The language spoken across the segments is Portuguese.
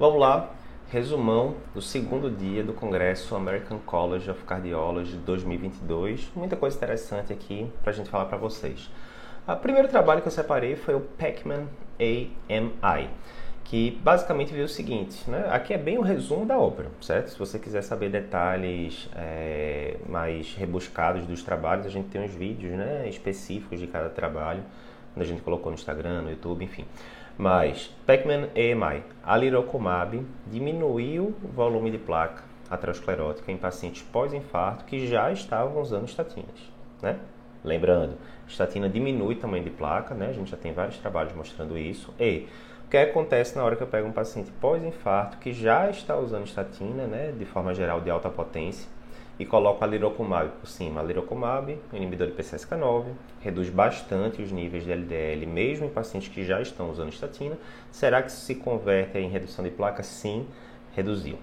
Vamos lá, resumão do segundo dia do Congresso American College of Cardiology 2022. Muita coisa interessante aqui para a gente falar para vocês. O primeiro trabalho que eu separei foi o Pacman AMI, que basicamente viu o seguinte, né? aqui é bem o resumo da obra, certo? Se você quiser saber detalhes é, mais rebuscados dos trabalhos, a gente tem uns vídeos né, específicos de cada trabalho, a gente colocou no Instagram, no YouTube, enfim. Mas Pacman EMI, alirocumab, diminuiu o volume de placa aterosclerótica em pacientes pós-infarto que já estavam usando estatinas, né? Lembrando, estatina diminui o tamanho de placa, né? A gente já tem vários trabalhos mostrando isso. E o que acontece na hora que eu pego um paciente pós-infarto que já está usando estatina, né, de forma geral de alta potência, e coloco a lirocumab por cima. A lirocumab, inibidor de PCSK9, reduz bastante os níveis de LDL, mesmo em pacientes que já estão usando estatina. Será que isso se converte em redução de placa? Sim, reduziu.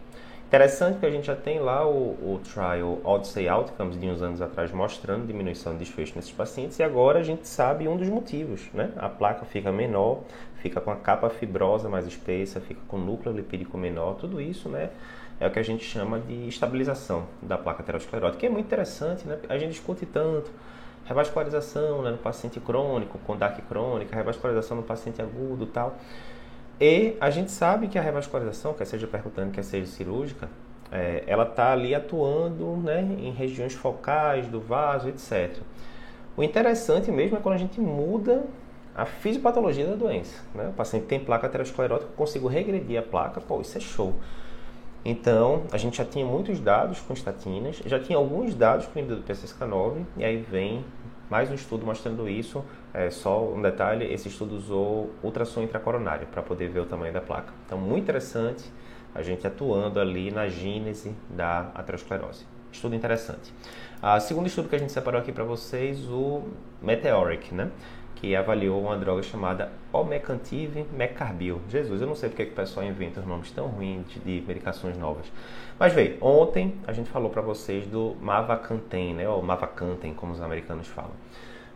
Interessante que a gente já tem lá o, o trial Odyssey Outcomes de uns anos atrás mostrando diminuição de desfecho nesses pacientes e agora a gente sabe um dos motivos, né? A placa fica menor, fica com a capa fibrosa mais espessa, fica com núcleo lipídico menor, tudo isso, né? é o que a gente chama de estabilização da placa aterosclerótica, que é muito interessante, né? A gente discute tanto revascularização né, no paciente crônico, com DAC crônica, revascularização no paciente agudo tal. E a gente sabe que a revascularização, quer seja percutânea, quer seja cirúrgica, é, ela está ali atuando né, em regiões focais do vaso, etc. O interessante mesmo é quando a gente muda a fisiopatologia da doença. Né? O paciente tem placa aterosclerótica, consigo regredir a placa, pô, isso é show. Então, a gente já tinha muitos dados com estatinas, já tinha alguns dados com o do PCSK9, e aí vem mais um estudo mostrando isso. É, só um detalhe, esse estudo usou ultrassom intracoronário para poder ver o tamanho da placa. Então, muito interessante a gente atuando ali na gênese da aterosclerose. Estudo interessante. Ah, segundo estudo que a gente separou aqui para vocês, o Meteoric, né? Que avaliou uma droga chamada Omecantive Mecarbil. Jesus, eu não sei porque que o pessoal inventa os nomes tão ruins de medicações novas. Mas veio, ontem a gente falou para vocês do Mavacantem, né, ou Mavacantem, como os americanos falam.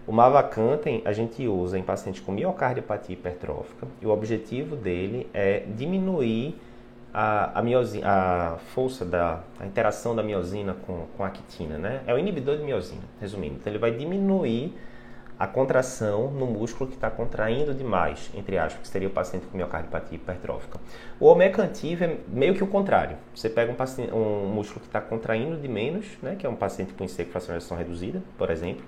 O Mavacantem a gente usa em pacientes com miocardiopatia hipertrófica e o objetivo dele é diminuir a, a, miosina, a força da a interação da miosina com, com a actina, né? É o inibidor de miosina, resumindo. Então ele vai diminuir a contração no músculo que está contraindo demais, entre aspas, que seria o paciente com miocardiopatia hipertrófica. O omecantive é meio que o contrário. Você pega um, paciente, um músculo que está contraindo de menos, né, que é um paciente com IC fracionalização reduzida, por exemplo,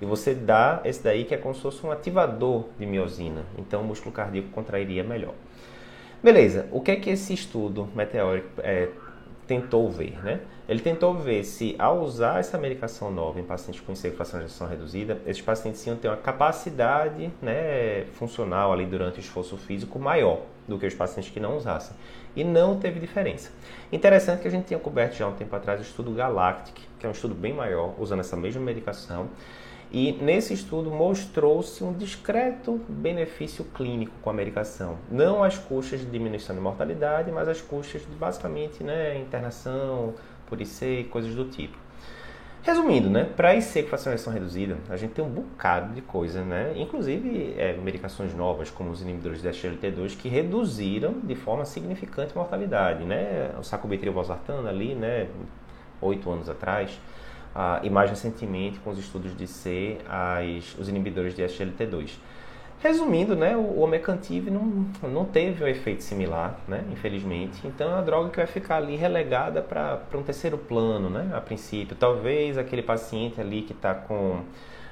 e você dá esse daí que é como se fosse um ativador de miosina. Então o músculo cardíaco contrairia melhor. Beleza, o que é que esse estudo meteórico é, tentou ver, né? Ele tentou ver se ao usar essa medicação nova em pacientes com encefalocefalação reduzida, esses pacientes iam ter uma capacidade né, funcional ali durante o esforço físico maior do que os pacientes que não usassem. E não teve diferença. Interessante que a gente tinha coberto já um tempo atrás o estudo Galactic, que é um estudo bem maior, usando essa mesma medicação. E nesse estudo mostrou-se um discreto benefício clínico com a medicação. Não às custas de diminuição de mortalidade, mas às custas de basicamente né, internação, por IC, coisas do tipo. Resumindo, né, para IC com fracionação reduzida, a gente tem um bocado de coisa, né, inclusive é, medicações novas, como os inibidores de SGLT2, que reduziram de forma significante a mortalidade, né, o sacubitril valsartano ali, né, oito anos atrás, ah, e mais recentemente com os estudos de C, as, os inibidores de SGLT2. Resumindo, né, o Omecantive não, não teve um efeito similar, né, infelizmente. Então é uma droga que vai ficar ali relegada para um terceiro plano, né, a princípio. Talvez aquele paciente ali que está com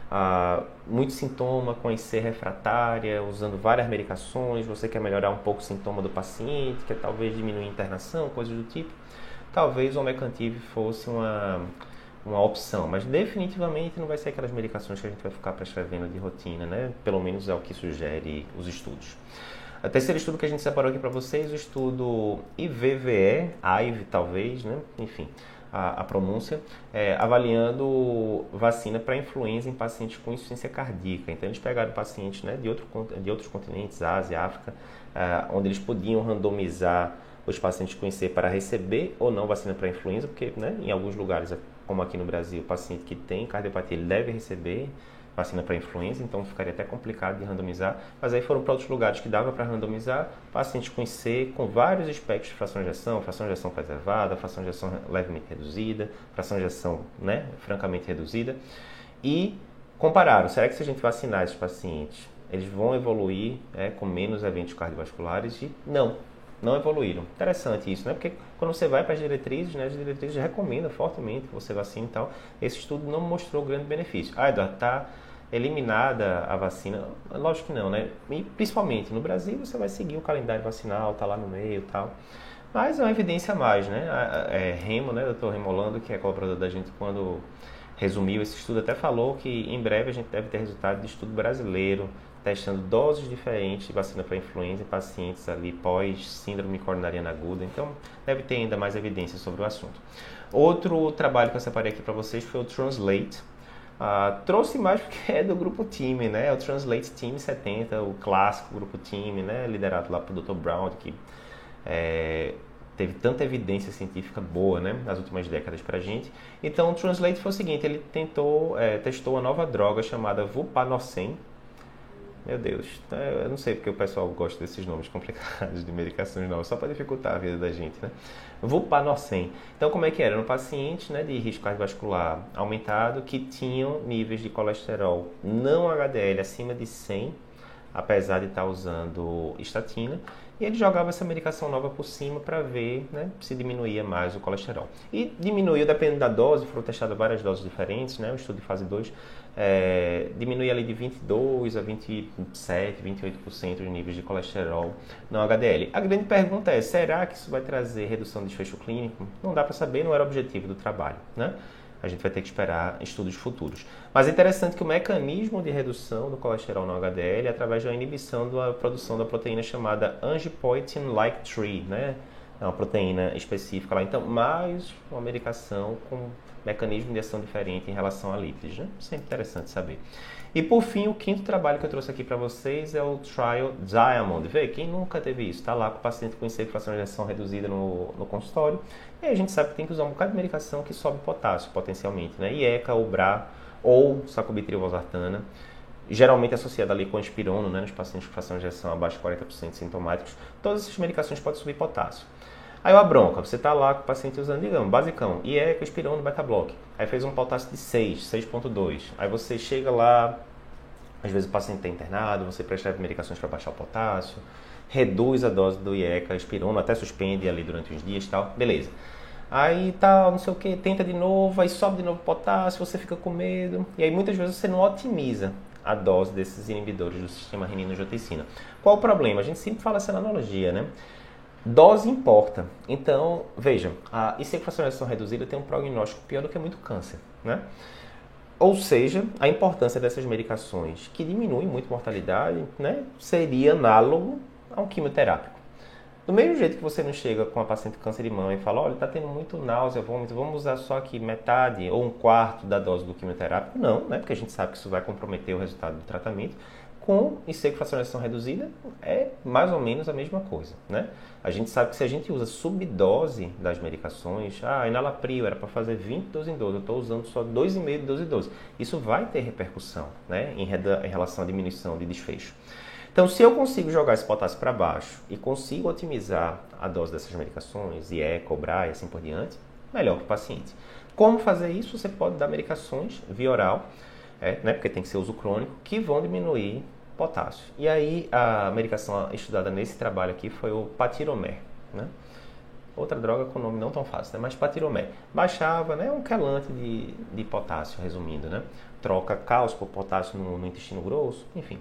ah, muito sintoma, com IC refratária, usando várias medicações, você quer melhorar um pouco o sintoma do paciente, quer talvez diminuir a internação, coisas do tipo. Talvez o Omecantive fosse uma uma opção, mas definitivamente não vai ser aquelas medicações que a gente vai ficar prescrevendo de rotina, né? Pelo menos é o que sugere os estudos. O terceiro estudo que a gente separou aqui para vocês, o estudo IVVE, AIV talvez, né? Enfim, a, a pronúncia, é, avaliando vacina para influenza em pacientes com insuficiência cardíaca. Então eles pegaram pacientes né, de, outro, de outros continentes, Ásia, África, é, onde eles podiam randomizar os pacientes IC para receber ou não vacina para influenza, porque né, em alguns lugares como aqui no Brasil, o paciente que tem cardiopatia deve receber vacina para influenza, então ficaria até complicado de randomizar. Mas aí foram para outros lugares que dava para randomizar, pacientes com IC, com vários espectros de fração de ação, fração de ação preservada, fração de ação levemente reduzida, fração de ação né, francamente reduzida. E compararam, será que se a gente vacinar esses pacientes, eles vão evoluir é, com menos eventos cardiovasculares? E não, não evoluíram. Interessante isso, né? Porque quando você vai para as diretrizes, né, as diretrizes recomendam fortemente que você vacine e tal. Esse estudo não mostrou grande benefício. Ah, Eduardo, está eliminada a vacina? Lógico que não, né? E principalmente no Brasil você vai seguir o calendário vacinal, tá lá no meio tal. Mas é uma evidência a mais, né? É, Remo, né, doutor Remolando, que é colaborador da gente quando resumiu esse estudo, até falou que em breve a gente deve ter resultado de estudo brasileiro testando doses diferentes de vacina para influenza em pacientes ali pós síndrome coronariana aguda. Então, deve ter ainda mais evidências sobre o assunto. Outro trabalho que eu separei aqui para vocês foi o Translate. Uh, trouxe mais porque é do grupo Time, né? É o Translate Team 70, o clássico grupo Time, né? Liderado lá pelo Dr. Brown, que é, teve tanta evidência científica boa, né? Nas últimas décadas para gente. Então, o Translate foi o seguinte: ele tentou, é, testou uma nova droga chamada Vupanorsen, meu Deus, é, eu não sei porque o pessoal gosta desses nomes complicados de medicações novas, só para dificultar a vida da gente, né? Vupanorsen. Então, como é que era? Era um paciente né, de risco cardiovascular aumentado que tinham níveis de colesterol não HDL acima de 100, apesar de estar usando estatina, e ele jogava essa medicação nova por cima para ver né, se diminuía mais o colesterol. E diminuiu, dependendo da dose, foram testadas várias doses diferentes, né, o estudo de fase 2, é, diminui ali de 22 a 27, 28% de níveis de colesterol no HDL. A grande pergunta é, será que isso vai trazer redução de desfecho clínico? Não dá para saber, não era o objetivo do trabalho, né? A gente vai ter que esperar estudos futuros. Mas é interessante que o mecanismo de redução do colesterol no HDL é através da inibição da produção da proteína chamada angiopoietin-like 3, né? É uma proteína específica lá. Então, mais uma medicação com mecanismo de ação diferente em relação a lípidos, né? Sempre interessante saber. E por fim, o quinto trabalho que eu trouxe aqui para vocês é o Trial Diamond. Vê, quem nunca teve isso? Está lá com o paciente com infecção de ação reduzida no, no consultório. E a gente sabe que tem que usar um bocado de medicação que sobe potássio potencialmente, né? IECA, ou BRA ou sacubitril valsartana. Geralmente associada ali com espirona, né? Nos pacientes fração de injeção abaixo de 40% sintomáticos. Todas essas medicações podem subir potássio. Aí a bronca, você está lá com o paciente usando, digamos, basicão, IECA, espirona, beta-block. Aí fez um potássio de 6, 6.2. Aí você chega lá, às vezes o paciente está internado, você prescreve medicações para baixar o potássio, reduz a dose do IECA, espirona, até suspende ali durante uns dias e tal, beleza. Aí tal, não sei o que, tenta de novo, aí sobe de novo o potássio, você fica com medo. E aí muitas vezes você não otimiza a dose desses inibidores do sistema renina-angiotensina. Qual o problema? A gente sempre fala essa analogia, né? Dose importa. Então, vejam, a insequestração reduzida tem um prognóstico pior do que muito câncer, né? Ou seja, a importância dessas medicações que diminuem muito a mortalidade, né, seria análogo a um quimioterápico. Do mesmo jeito que você não chega com a paciente com câncer de mama e fala, olha, está tendo muito náusea, vômito, vamos usar só aqui metade ou um quarto da dose do quimioterápico. Não, né? Porque a gente sabe que isso vai comprometer o resultado do tratamento com insequestração reduzida é mais ou menos a mesma coisa, né? A gente sabe que se a gente usa subdose das medicações, ah, enalapril era para fazer 20 doses em 12, eu estou usando só 2,5 de dose em 12. Isso vai ter repercussão, né, em, em relação à diminuição de desfecho. Então, se eu consigo jogar esse potássio para baixo e consigo otimizar a dose dessas medicações, IE, cobrar e assim por diante, melhor para o paciente. Como fazer isso? Você pode dar medicações via oral, é, né, porque tem que ser uso crônico, que vão diminuir potássio. E aí a medicação estudada nesse trabalho aqui foi o patiromer, né? Outra droga com nome não tão fácil, né? mas patiromer. Baixava, né? Um quelante de, de potássio, resumindo, né? Troca cálcio por potássio no, no intestino grosso, enfim.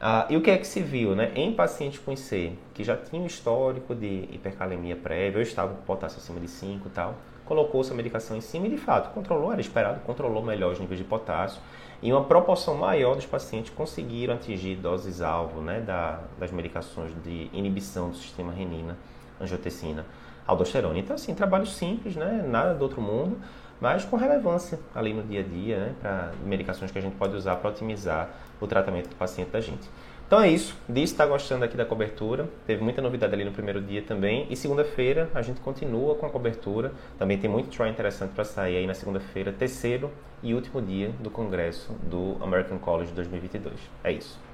Ah, e o que é que se viu, né? Em pacientes com IC, que já tinham histórico de hipercalemia prévia, ou estavam com potássio acima de 5 e tal, colocou essa medicação em cima e, de fato, controlou, era esperado, controlou melhor os níveis de potássio e uma proporção maior dos pacientes conseguiram atingir doses-alvo né, da, das medicações de inibição do sistema renina, angiotensina, aldosterona. Então, assim, trabalho simples, né, nada do outro mundo, mas com relevância ali no dia a dia, né, para medicações que a gente pode usar para otimizar o tratamento do paciente da gente. Então é isso. Diz está gostando aqui da cobertura. Teve muita novidade ali no primeiro dia também. E segunda-feira a gente continua com a cobertura. Também tem muito try interessante para sair aí na segunda-feira, terceiro e último dia do congresso do American College 2022. É isso.